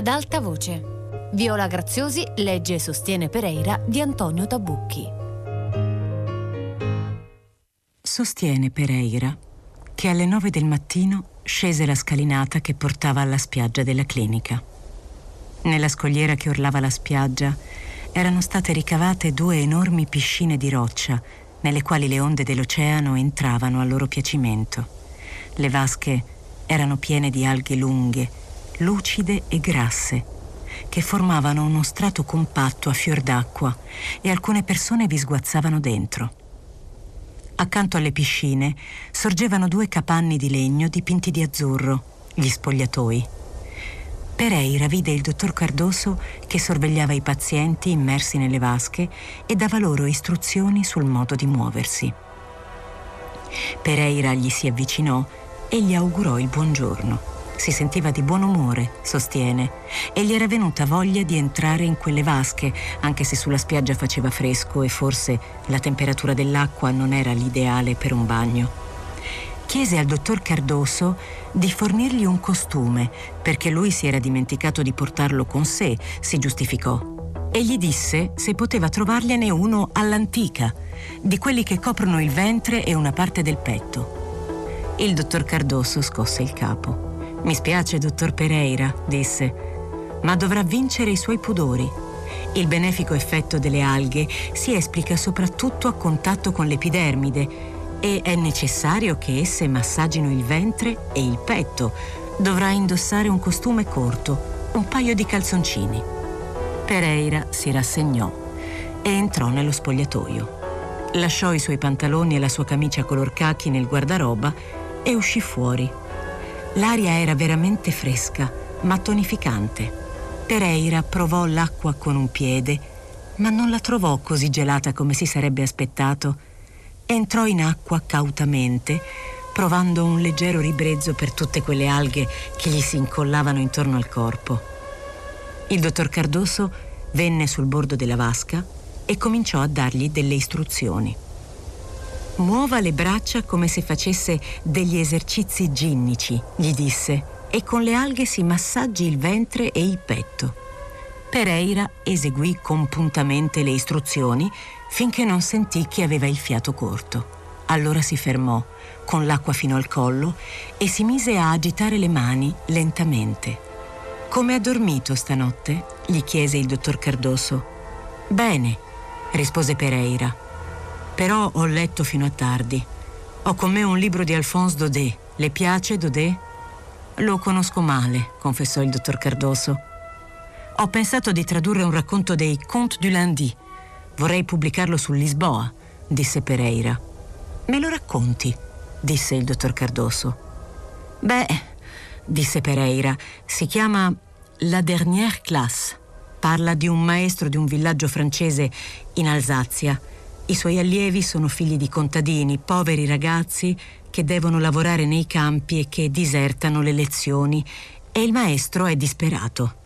Ad alta voce. Viola Graziosi legge e sostiene Pereira di Antonio Tabucchi. Sostiene Pereira che alle nove del mattino scese la scalinata che portava alla spiaggia della clinica. Nella scogliera che orlava la spiaggia erano state ricavate due enormi piscine di roccia nelle quali le onde dell'oceano entravano a loro piacimento. Le vasche erano piene di alghe lunghe, lucide e grasse, che formavano uno strato compatto a fior d'acqua e alcune persone vi sguazzavano dentro. Accanto alle piscine sorgevano due capanni di legno dipinti di azzurro, gli spogliatoi. Pereira vide il dottor Cardoso che sorvegliava i pazienti immersi nelle vasche e dava loro istruzioni sul modo di muoversi. Pereira gli si avvicinò e gli augurò il buongiorno. Si sentiva di buon umore, sostiene, e gli era venuta voglia di entrare in quelle vasche, anche se sulla spiaggia faceva fresco e forse la temperatura dell'acqua non era l'ideale per un bagno chiese al dottor Cardoso di fornirgli un costume, perché lui si era dimenticato di portarlo con sé, si giustificò. E gli disse se poteva trovargliene uno all'antica, di quelli che coprono il ventre e una parte del petto. Il dottor Cardoso scosse il capo. Mi spiace, dottor Pereira, disse, ma dovrà vincere i suoi pudori. Il benefico effetto delle alghe si esplica soprattutto a contatto con l'epidermide e è necessario che esse massaggino il ventre e il petto. Dovrà indossare un costume corto, un paio di calzoncini. Pereira si rassegnò e entrò nello spogliatoio. Lasciò i suoi pantaloni e la sua camicia color cachi nel guardaroba e uscì fuori. L'aria era veramente fresca, ma tonificante. Pereira provò l'acqua con un piede, ma non la trovò così gelata come si sarebbe aspettato entrò in acqua cautamente, provando un leggero ribrezzo per tutte quelle alghe che gli si incollavano intorno al corpo. Il dottor Cardoso venne sul bordo della vasca e cominciò a dargli delle istruzioni. Muova le braccia come se facesse degli esercizi ginnici, gli disse, e con le alghe si massaggi il ventre e il petto. Pereira eseguì compuntamente le istruzioni finché non sentì che aveva il fiato corto. Allora si fermò, con l'acqua fino al collo, e si mise a agitare le mani lentamente. Come ha dormito stanotte? gli chiese il dottor Cardoso. Bene, rispose Pereira. Però ho letto fino a tardi. Ho con me un libro di Alphonse Daudet. Le piace Daudet? Lo conosco male, confessò il dottor Cardoso. Ho pensato di tradurre un racconto dei Contes du Lundi Vorrei pubblicarlo su Lisboa, disse Pereira. Me lo racconti? disse il dottor Cardoso. Beh, disse Pereira, si chiama La dernière classe. Parla di un maestro di un villaggio francese in Alsazia. I suoi allievi sono figli di contadini, poveri ragazzi che devono lavorare nei campi e che disertano le lezioni e il maestro è disperato.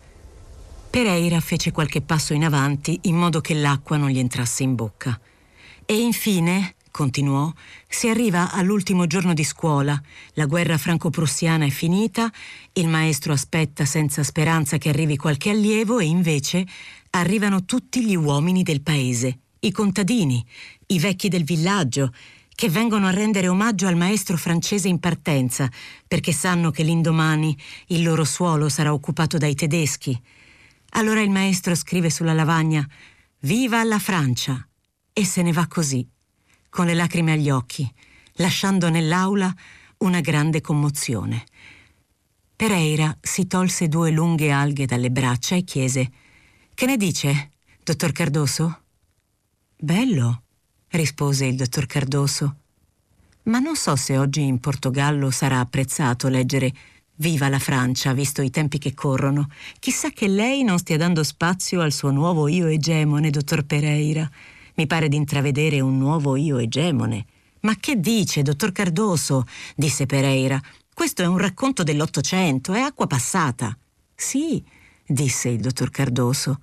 Pereira fece qualche passo in avanti in modo che l'acqua non gli entrasse in bocca. E infine, continuò, si arriva all'ultimo giorno di scuola, la guerra franco-prussiana è finita, il maestro aspetta senza speranza che arrivi qualche allievo e invece arrivano tutti gli uomini del paese, i contadini, i vecchi del villaggio, che vengono a rendere omaggio al maestro francese in partenza, perché sanno che l'indomani il loro suolo sarà occupato dai tedeschi allora il maestro scrive sulla lavagna Viva la Francia e se ne va così, con le lacrime agli occhi, lasciando nell'aula una grande commozione. Pereira si tolse due lunghe alghe dalle braccia e chiese Che ne dice, dottor Cardoso? Bello, rispose il dottor Cardoso. Ma non so se oggi in Portogallo sarà apprezzato leggere Viva la Francia, visto i tempi che corrono. Chissà che lei non stia dando spazio al suo nuovo io egemone, dottor Pereira. Mi pare di intravedere un nuovo io egemone. Ma che dice, dottor Cardoso? disse Pereira. Questo è un racconto dell'Ottocento, è acqua passata. Sì, disse il dottor Cardoso.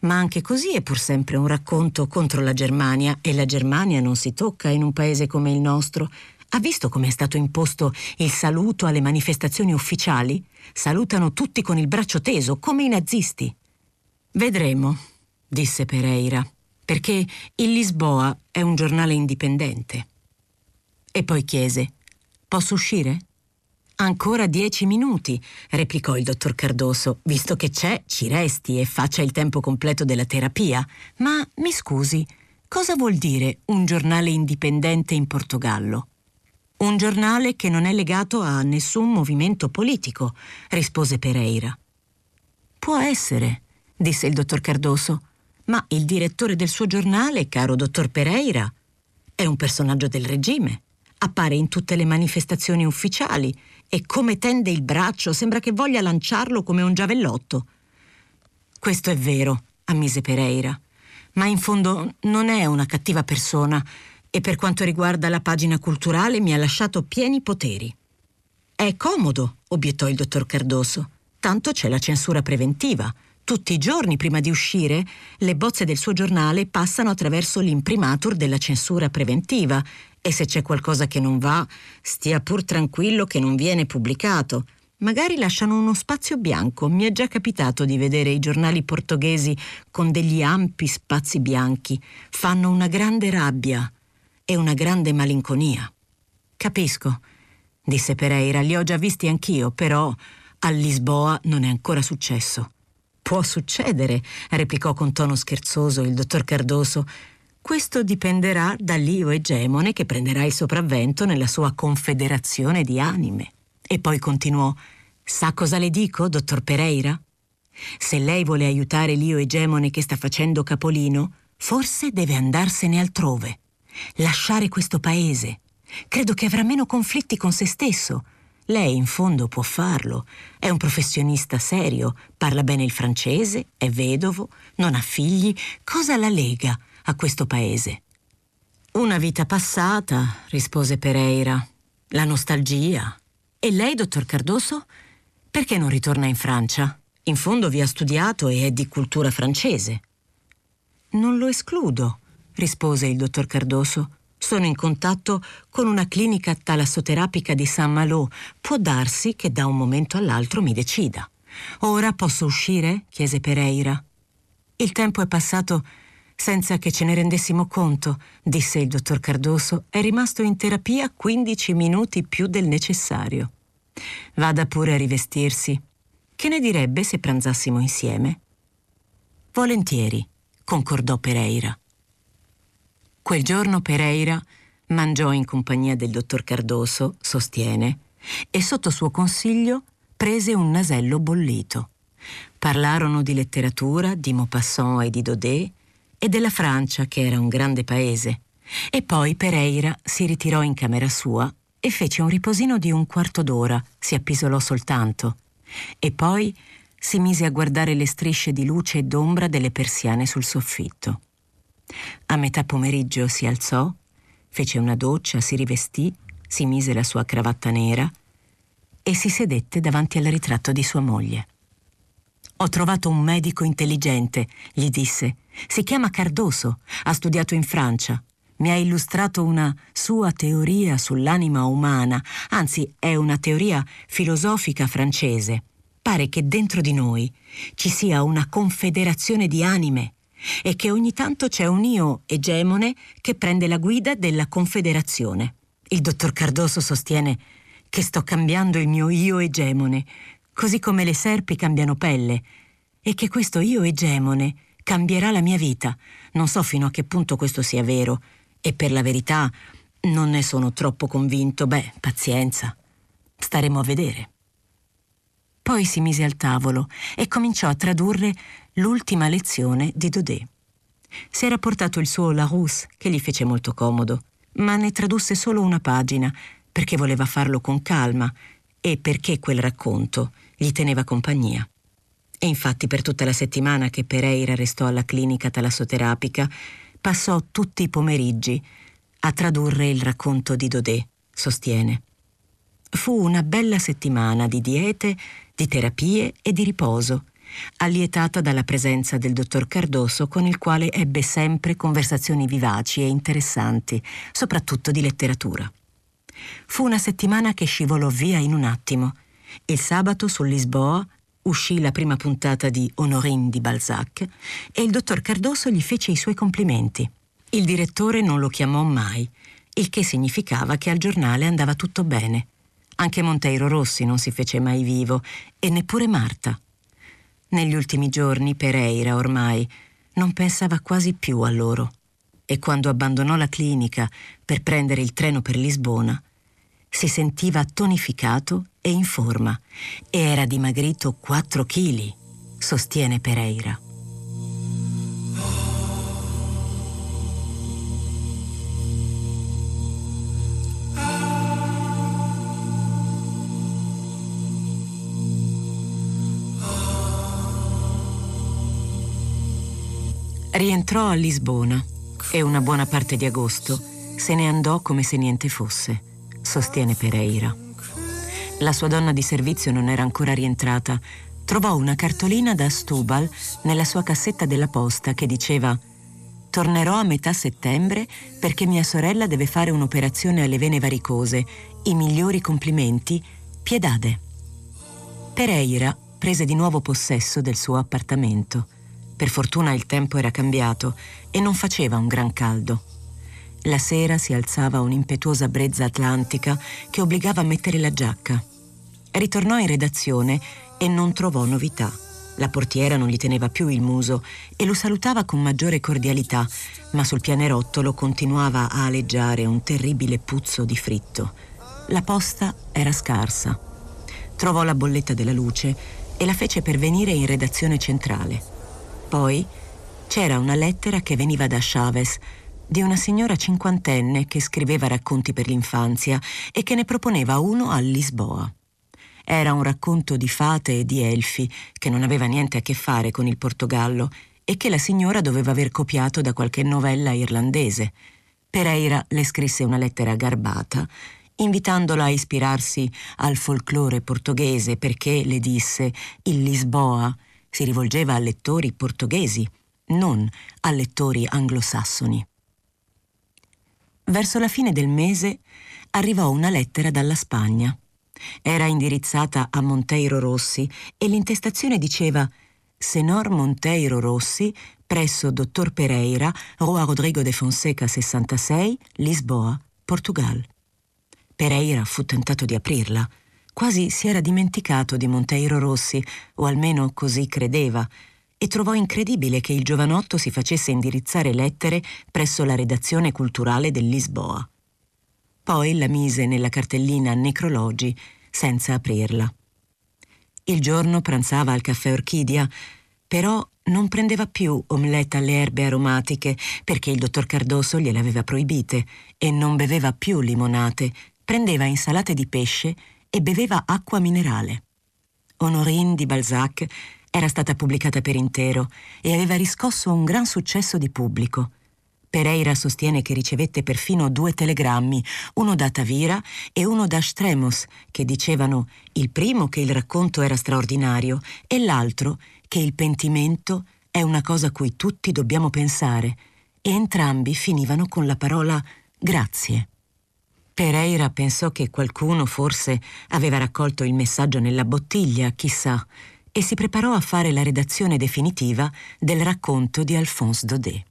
Ma anche così è pur sempre un racconto contro la Germania e la Germania non si tocca in un paese come il nostro. Ha visto come è stato imposto il saluto alle manifestazioni ufficiali? Salutano tutti con il braccio teso, come i nazisti. Vedremo, disse Pereira, perché il Lisboa è un giornale indipendente. E poi chiese, posso uscire? Ancora dieci minuti, replicò il dottor Cardoso. Visto che c'è, ci resti e faccia il tempo completo della terapia. Ma mi scusi, cosa vuol dire un giornale indipendente in Portogallo? Un giornale che non è legato a nessun movimento politico, rispose Pereira. Può essere, disse il dottor Cardoso, ma il direttore del suo giornale, caro dottor Pereira, è un personaggio del regime. Appare in tutte le manifestazioni ufficiali e come tende il braccio sembra che voglia lanciarlo come un giavellotto. Questo è vero, ammise Pereira, ma in fondo non è una cattiva persona e per quanto riguarda la pagina culturale mi ha lasciato pieni poteri. È comodo, obiettò il dottor Cardoso. Tanto c'è la censura preventiva. Tutti i giorni prima di uscire, le bozze del suo giornale passano attraverso l'imprimatur della censura preventiva e se c'è qualcosa che non va, stia pur tranquillo che non viene pubblicato. Magari lasciano uno spazio bianco. Mi è già capitato di vedere i giornali portoghesi con degli ampi spazi bianchi. Fanno una grande rabbia e una grande malinconia. Capisco, disse Pereira, li ho già visti anch'io, però a Lisboa non è ancora successo. Può succedere, replicò con tono scherzoso il dottor Cardoso. Questo dipenderà dall'io egemone che prenderà il sopravvento nella sua confederazione di anime. E poi continuò: Sa cosa le dico, dottor Pereira? Se lei vuole aiutare l'io egemone che sta facendo capolino, forse deve andarsene altrove lasciare questo paese. Credo che avrà meno conflitti con se stesso. Lei in fondo può farlo. È un professionista serio, parla bene il francese, è vedovo, non ha figli. Cosa la lega a questo paese? Una vita passata, rispose Pereira. La nostalgia. E lei, dottor Cardoso? Perché non ritorna in Francia? In fondo vi ha studiato e è di cultura francese. Non lo escludo, rispose il dottor Cardoso. Sono in contatto con una clinica talassoterapica di San Malo. Può darsi che da un momento all'altro mi decida. Ora posso uscire? chiese Pereira. Il tempo è passato senza che ce ne rendessimo conto, disse il dottor Cardoso. È rimasto in terapia 15 minuti più del necessario. Vada pure a rivestirsi. Che ne direbbe se pranzassimo insieme? Volentieri, concordò Pereira. Quel giorno Pereira mangiò in compagnia del dottor Cardoso, sostiene, e sotto suo consiglio prese un nasello bollito. Parlarono di letteratura, di Maupassant e di Daudet e della Francia, che era un grande paese. E poi Pereira si ritirò in camera sua e fece un riposino di un quarto d'ora, si appisolò soltanto. E poi si mise a guardare le strisce di luce e d'ombra delle persiane sul soffitto. A metà pomeriggio si alzò, fece una doccia, si rivestì, si mise la sua cravatta nera e si sedette davanti al ritratto di sua moglie. Ho trovato un medico intelligente, gli disse. Si chiama Cardoso, ha studiato in Francia. Mi ha illustrato una sua teoria sull'anima umana, anzi è una teoria filosofica francese. Pare che dentro di noi ci sia una confederazione di anime e che ogni tanto c'è un io egemone che prende la guida della confederazione. Il dottor Cardoso sostiene che sto cambiando il mio io egemone, così come le serpi cambiano pelle, e che questo io egemone cambierà la mia vita. Non so fino a che punto questo sia vero, e per la verità non ne sono troppo convinto. Beh, pazienza. Staremo a vedere. Poi si mise al tavolo e cominciò a tradurre l'ultima lezione di Daudet. Si era portato il suo Larousse, che gli fece molto comodo, ma ne tradusse solo una pagina, perché voleva farlo con calma e perché quel racconto gli teneva compagnia. E infatti per tutta la settimana che Pereira restò alla clinica talassoterapica, passò tutti i pomeriggi a tradurre il racconto di Daudet, sostiene. Fu una bella settimana di diete, di terapie e di riposo, allietata dalla presenza del dottor Cardoso con il quale ebbe sempre conversazioni vivaci e interessanti, soprattutto di letteratura. Fu una settimana che scivolò via in un attimo. Il sabato su Lisboa uscì la prima puntata di Honorine di Balzac e il dottor Cardoso gli fece i suoi complimenti. Il direttore non lo chiamò mai, il che significava che al giornale andava tutto bene. Anche Monteiro Rossi non si fece mai vivo e neppure Marta. Negli ultimi giorni Pereira ormai non pensava quasi più a loro e quando abbandonò la clinica per prendere il treno per Lisbona, si sentiva tonificato e in forma e era dimagrito 4 kg, sostiene Pereira. Rientrò a Lisbona e una buona parte di agosto se ne andò come se niente fosse, sostiene Pereira. La sua donna di servizio non era ancora rientrata. Trovò una cartolina da Stubal nella sua cassetta della posta che diceva Tornerò a metà settembre perché mia sorella deve fare un'operazione alle vene varicose. I migliori complimenti, Piedade. Pereira prese di nuovo possesso del suo appartamento. Per fortuna il tempo era cambiato e non faceva un gran caldo. La sera si alzava un'impetuosa brezza atlantica che obbligava a mettere la giacca. Ritornò in redazione e non trovò novità. La portiera non gli teneva più il muso e lo salutava con maggiore cordialità, ma sul pianerottolo continuava a aleggiare un terribile puzzo di fritto. La posta era scarsa. Trovò la bolletta della luce e la fece pervenire in redazione centrale. Poi c'era una lettera che veniva da Chavez, di una signora cinquantenne che scriveva racconti per l'infanzia e che ne proponeva uno a Lisboa. Era un racconto di fate e di elfi che non aveva niente a che fare con il Portogallo e che la signora doveva aver copiato da qualche novella irlandese. Pereira le scrisse una lettera garbata, invitandola a ispirarsi al folklore portoghese perché, le disse, il Lisboa si rivolgeva a lettori portoghesi, non a lettori anglosassoni. Verso la fine del mese arrivò una lettera dalla Spagna. Era indirizzata a Monteiro Rossi e l'intestazione diceva Senor Monteiro Rossi, presso Dottor Pereira, Rua Rodrigo de Fonseca 66, Lisboa, Portugal. Pereira fu tentato di aprirla, Quasi si era dimenticato di Monteiro Rossi, o almeno così credeva, e trovò incredibile che il giovanotto si facesse indirizzare lettere presso la redazione culturale del Lisboa. Poi la mise nella cartellina Necrologi senza aprirla. Il giorno pranzava al caffè Orchidia, però non prendeva più omelette alle erbe aromatiche perché il dottor Cardoso gliele aveva proibite e non beveva più limonate, prendeva insalate di pesce e beveva acqua minerale. Honorine di Balzac era stata pubblicata per intero e aveva riscosso un gran successo di pubblico. Pereira sostiene che ricevette perfino due telegrammi, uno da Tavira e uno da Stremos, che dicevano il primo che il racconto era straordinario e l'altro che il pentimento è una cosa a cui tutti dobbiamo pensare, e entrambi finivano con la parola grazie. Pereira pensò che qualcuno forse aveva raccolto il messaggio nella bottiglia, chissà, e si preparò a fare la redazione definitiva del racconto di Alphonse Daudet.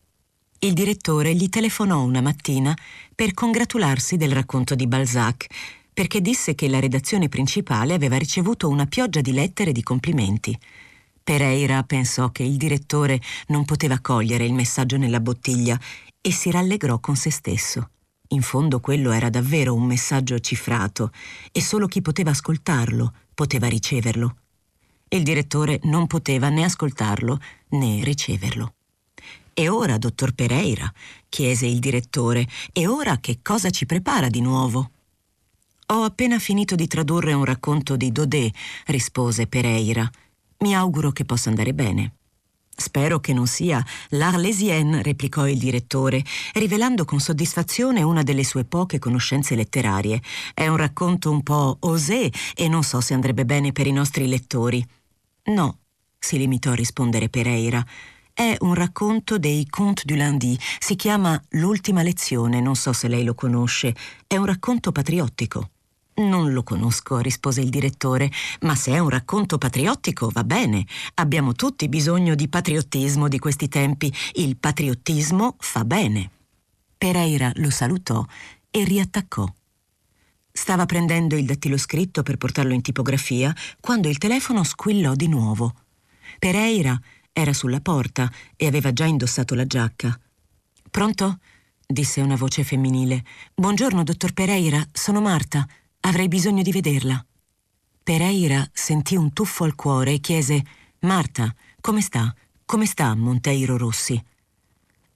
Il direttore gli telefonò una mattina per congratularsi del racconto di Balzac, perché disse che la redazione principale aveva ricevuto una pioggia di lettere e di complimenti. Pereira pensò che il direttore non poteva cogliere il messaggio nella bottiglia e si rallegrò con se stesso. In fondo quello era davvero un messaggio cifrato e solo chi poteva ascoltarlo poteva riceverlo. Il direttore non poteva né ascoltarlo né riceverlo. E ora, dottor Pereira? chiese il direttore. E ora che cosa ci prepara di nuovo? Ho appena finito di tradurre un racconto di Daudet, rispose Pereira. Mi auguro che possa andare bene. Spero che non sia l'Arlésienne, replicò il direttore, rivelando con soddisfazione una delle sue poche conoscenze letterarie. È un racconto un po' osé e non so se andrebbe bene per i nostri lettori. No, si limitò a rispondere Pereira. È un racconto dei Contes du Lundi. Si chiama L'ultima lezione, non so se lei lo conosce. È un racconto patriottico. Non lo conosco, rispose il direttore, ma se è un racconto patriottico va bene. Abbiamo tutti bisogno di patriottismo di questi tempi. Il patriottismo fa bene. Pereira lo salutò e riattaccò. Stava prendendo il dattiloscritto per portarlo in tipografia quando il telefono squillò di nuovo. Pereira era sulla porta e aveva già indossato la giacca. Pronto? disse una voce femminile. Buongiorno, dottor Pereira, sono Marta. Avrei bisogno di vederla. Pereira sentì un tuffo al cuore e chiese Marta, come sta? Come sta Monteiro Rossi?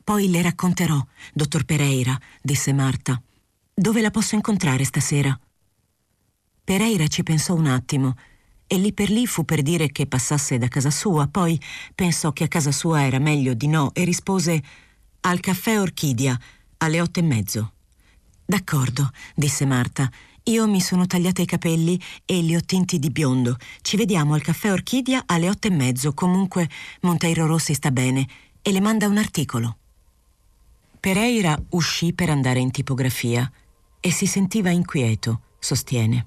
Poi le racconterò, dottor Pereira, disse Marta. Dove la posso incontrare stasera? Pereira ci pensò un attimo e lì per lì fu per dire che passasse da casa sua, poi pensò che a casa sua era meglio di no e rispose al caffè Orchidia alle otto e mezzo. D'accordo, disse Marta io mi sono tagliata i capelli e li ho tinti di biondo. Ci vediamo al caffè Orchidia alle otto e mezzo. Comunque Monteiro Rossi sta bene e le manda un articolo. Pereira uscì per andare in tipografia e si sentiva inquieto, sostiene.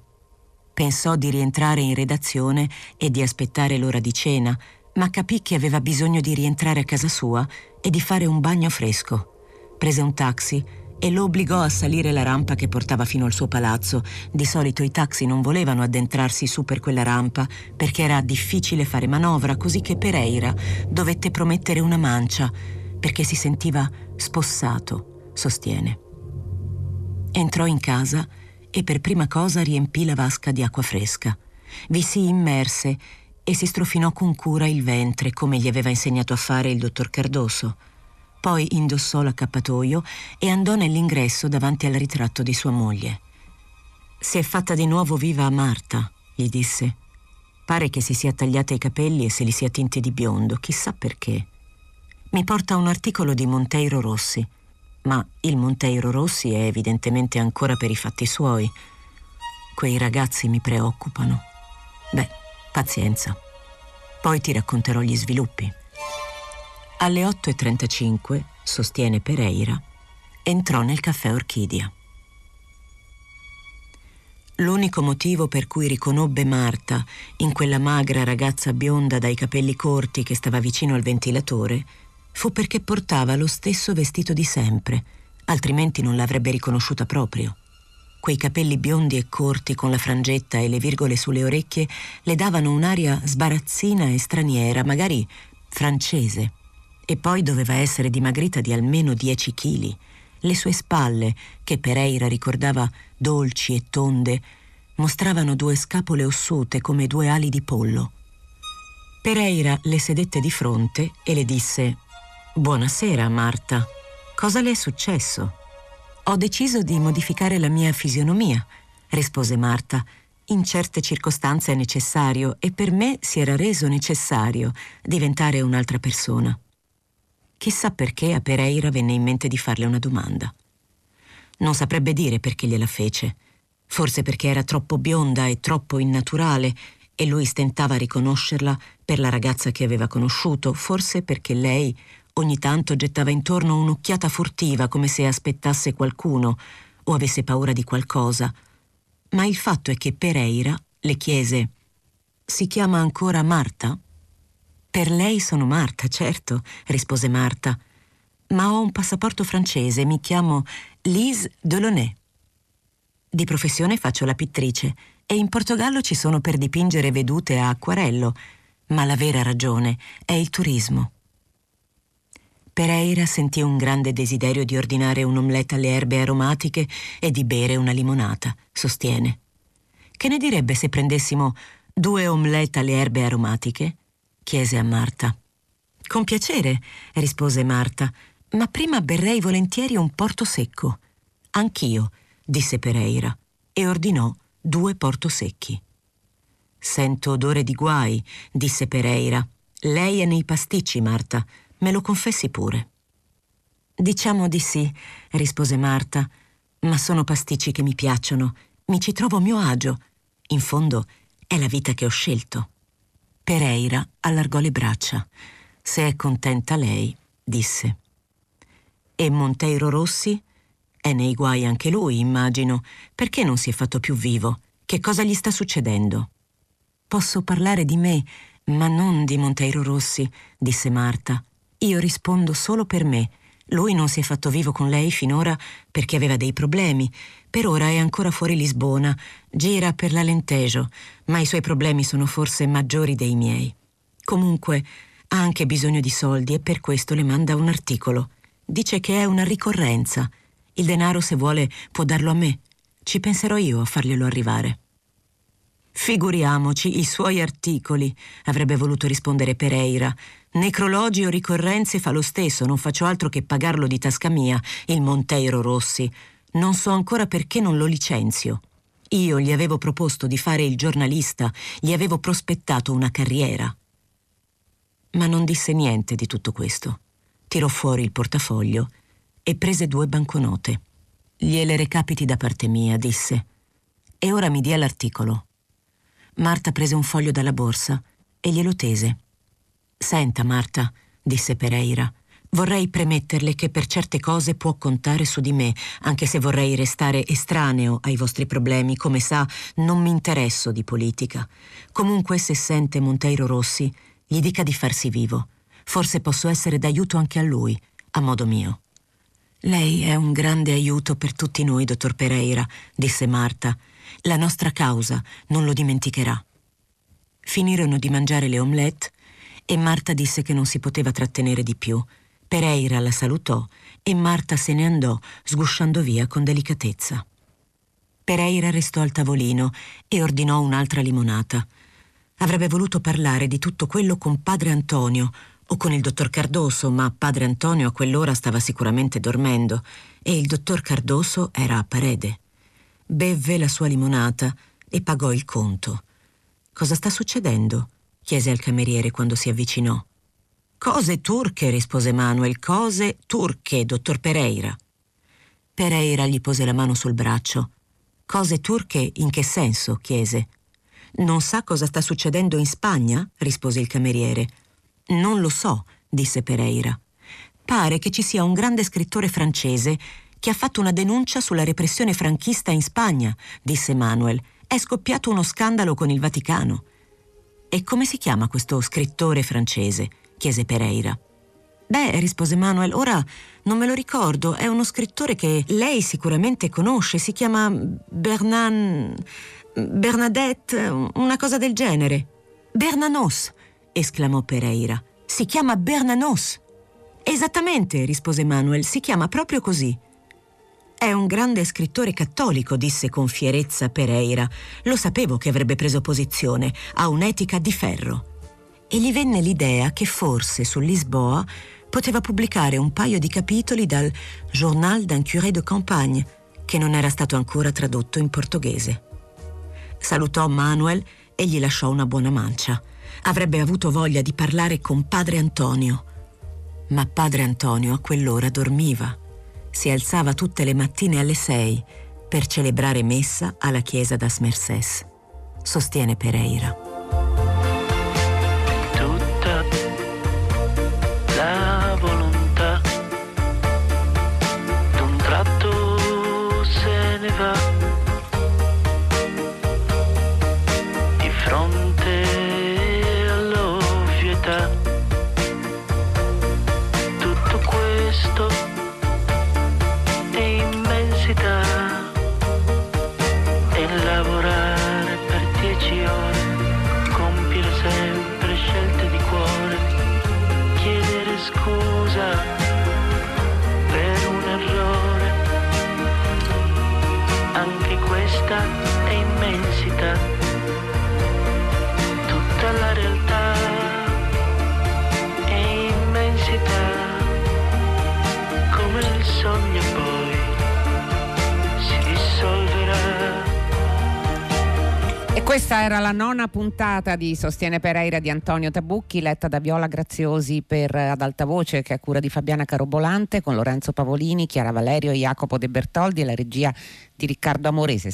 Pensò di rientrare in redazione e di aspettare l'ora di cena, ma capì che aveva bisogno di rientrare a casa sua e di fare un bagno fresco. Prese un taxi e lo obbligò a salire la rampa che portava fino al suo palazzo. Di solito i taxi non volevano addentrarsi su per quella rampa perché era difficile fare manovra, così che Pereira dovette promettere una mancia perché si sentiva spossato, sostiene. Entrò in casa e per prima cosa riempì la vasca di acqua fresca. Vi si immerse e si strofinò con cura il ventre come gli aveva insegnato a fare il dottor Cardoso. Poi indossò l'accappatoio e andò nell'ingresso davanti al ritratto di sua moglie. Si è fatta di nuovo viva Marta, gli disse. Pare che si sia tagliata i capelli e se li sia tinti di biondo, chissà perché. Mi porta un articolo di Monteiro Rossi, ma il Monteiro Rossi è evidentemente ancora per i fatti suoi. Quei ragazzi mi preoccupano. Beh, pazienza. Poi ti racconterò gli sviluppi. Alle 8.35, sostiene Pereira, entrò nel caffè Orchidia. L'unico motivo per cui riconobbe Marta in quella magra ragazza bionda dai capelli corti che stava vicino al ventilatore fu perché portava lo stesso vestito di sempre, altrimenti non l'avrebbe riconosciuta proprio. Quei capelli biondi e corti con la frangetta e le virgole sulle orecchie le davano un'aria sbarazzina e straniera, magari francese. E poi doveva essere dimagrita di almeno 10 chili. Le sue spalle, che Pereira ricordava dolci e tonde, mostravano due scapole ossute come due ali di pollo. Pereira le sedette di fronte e le disse Buonasera, Marta. Cosa le è successo? Ho deciso di modificare la mia fisionomia, rispose Marta. In certe circostanze è necessario e per me si era reso necessario diventare un'altra persona. Chissà perché a Pereira venne in mente di farle una domanda. Non saprebbe dire perché gliela fece. Forse perché era troppo bionda e troppo innaturale e lui stentava a riconoscerla per la ragazza che aveva conosciuto, forse perché lei ogni tanto gettava intorno un'occhiata furtiva come se aspettasse qualcuno o avesse paura di qualcosa. Ma il fatto è che Pereira le chiese Si chiama ancora Marta? Per lei sono Marta, certo, rispose Marta. Ma ho un passaporto francese, mi chiamo Lise Delaunay. Di professione faccio la pittrice e in Portogallo ci sono per dipingere vedute a acquarello, ma la vera ragione è il turismo. Pereira sentì un grande desiderio di ordinare un omelette alle erbe aromatiche e di bere una limonata, sostiene. Che ne direbbe se prendessimo due omelette alle erbe aromatiche? Chiese a Marta. Con piacere, rispose Marta, ma prima berrei volentieri un porto secco. Anch'io, disse Pereira, e ordinò due porto secchi. Sento odore di guai, disse Pereira. Lei è nei pasticci, Marta. Me lo confessi pure. Diciamo di sì, rispose Marta, ma sono pasticci che mi piacciono. Mi ci trovo a mio agio. In fondo è la vita che ho scelto. Pereira allargò le braccia. Se è contenta lei, disse. E Monteiro Rossi? È nei guai anche lui, immagino. Perché non si è fatto più vivo? Che cosa gli sta succedendo? Posso parlare di me, ma non di Monteiro Rossi, disse Marta. Io rispondo solo per me. Lui non si è fatto vivo con lei finora perché aveva dei problemi. Per ora è ancora fuori Lisbona, gira per l'Alentejo, ma i suoi problemi sono forse maggiori dei miei. Comunque, ha anche bisogno di soldi e per questo le manda un articolo. Dice che è una ricorrenza. Il denaro, se vuole, può darlo a me. Ci penserò io a farglielo arrivare. Figuriamoci, i suoi articoli, avrebbe voluto rispondere Pereira. Necrologi o ricorrenze fa lo stesso, non faccio altro che pagarlo di tasca mia, il Monteiro Rossi. Non so ancora perché non lo licenzio. Io gli avevo proposto di fare il giornalista, gli avevo prospettato una carriera. Ma non disse niente di tutto questo tirò fuori il portafoglio e prese due banconote. Gliele recapiti da parte mia, disse. E ora mi dia l'articolo. Marta prese un foglio dalla borsa e glielo tese. Senta, Marta, disse Pereira, vorrei premetterle che per certe cose può contare su di me, anche se vorrei restare estraneo ai vostri problemi. Come sa, non mi interesso di politica. Comunque, se sente Monteiro Rossi, gli dica di farsi vivo. Forse posso essere d'aiuto anche a lui, a modo mio. Lei è un grande aiuto per tutti noi, dottor Pereira, disse Marta. La nostra causa non lo dimenticherà. Finirono di mangiare le omelette e Marta disse che non si poteva trattenere di più. Pereira la salutò e Marta se ne andò, sgusciando via con delicatezza. Pereira restò al tavolino e ordinò un'altra limonata. Avrebbe voluto parlare di tutto quello con padre Antonio, o con il dottor Cardoso, ma padre Antonio a quell'ora stava sicuramente dormendo e il dottor Cardoso era a parede. Bevve la sua limonata e pagò il conto. Cosa sta succedendo? chiese al cameriere quando si avvicinò. Cose turche, rispose Manuel, cose turche, dottor Pereira. Pereira gli pose la mano sul braccio. Cose turche in che senso? chiese. Non sa cosa sta succedendo in Spagna? rispose il cameriere. Non lo so, disse Pereira. Pare che ci sia un grande scrittore francese che ha fatto una denuncia sulla repressione franchista in Spagna, disse Manuel. È scoppiato uno scandalo con il Vaticano. E come si chiama questo scrittore francese? chiese Pereira. Beh, rispose Manuel, ora non me lo ricordo, è uno scrittore che lei sicuramente conosce, si chiama Bernan... Bernadette, una cosa del genere. Bernanos, esclamò Pereira. Si chiama Bernanos. Esattamente, rispose Manuel, si chiama proprio così. È un grande scrittore cattolico, disse con fierezza Pereira. Lo sapevo che avrebbe preso posizione, ha un'etica di ferro. E gli venne l'idea che forse su Lisboa poteva pubblicare un paio di capitoli dal Journal d'un curé de campagne, che non era stato ancora tradotto in portoghese. Salutò Manuel e gli lasciò una buona mancia avrebbe avuto voglia di parlare con padre Antonio. Ma padre Antonio a quell'ora dormiva. Si alzava tutte le mattine alle sei per celebrare messa alla chiesa das Mercés. Sostiene Pereira. Questa era la nona puntata di Sostiene Pereira di Antonio Tabucchi, letta da Viola Graziosi per ad alta voce, che è a cura di Fabiana Carobolante, con Lorenzo Pavolini, Chiara Valerio, Jacopo De Bertoldi e la regia di Riccardo Amorese.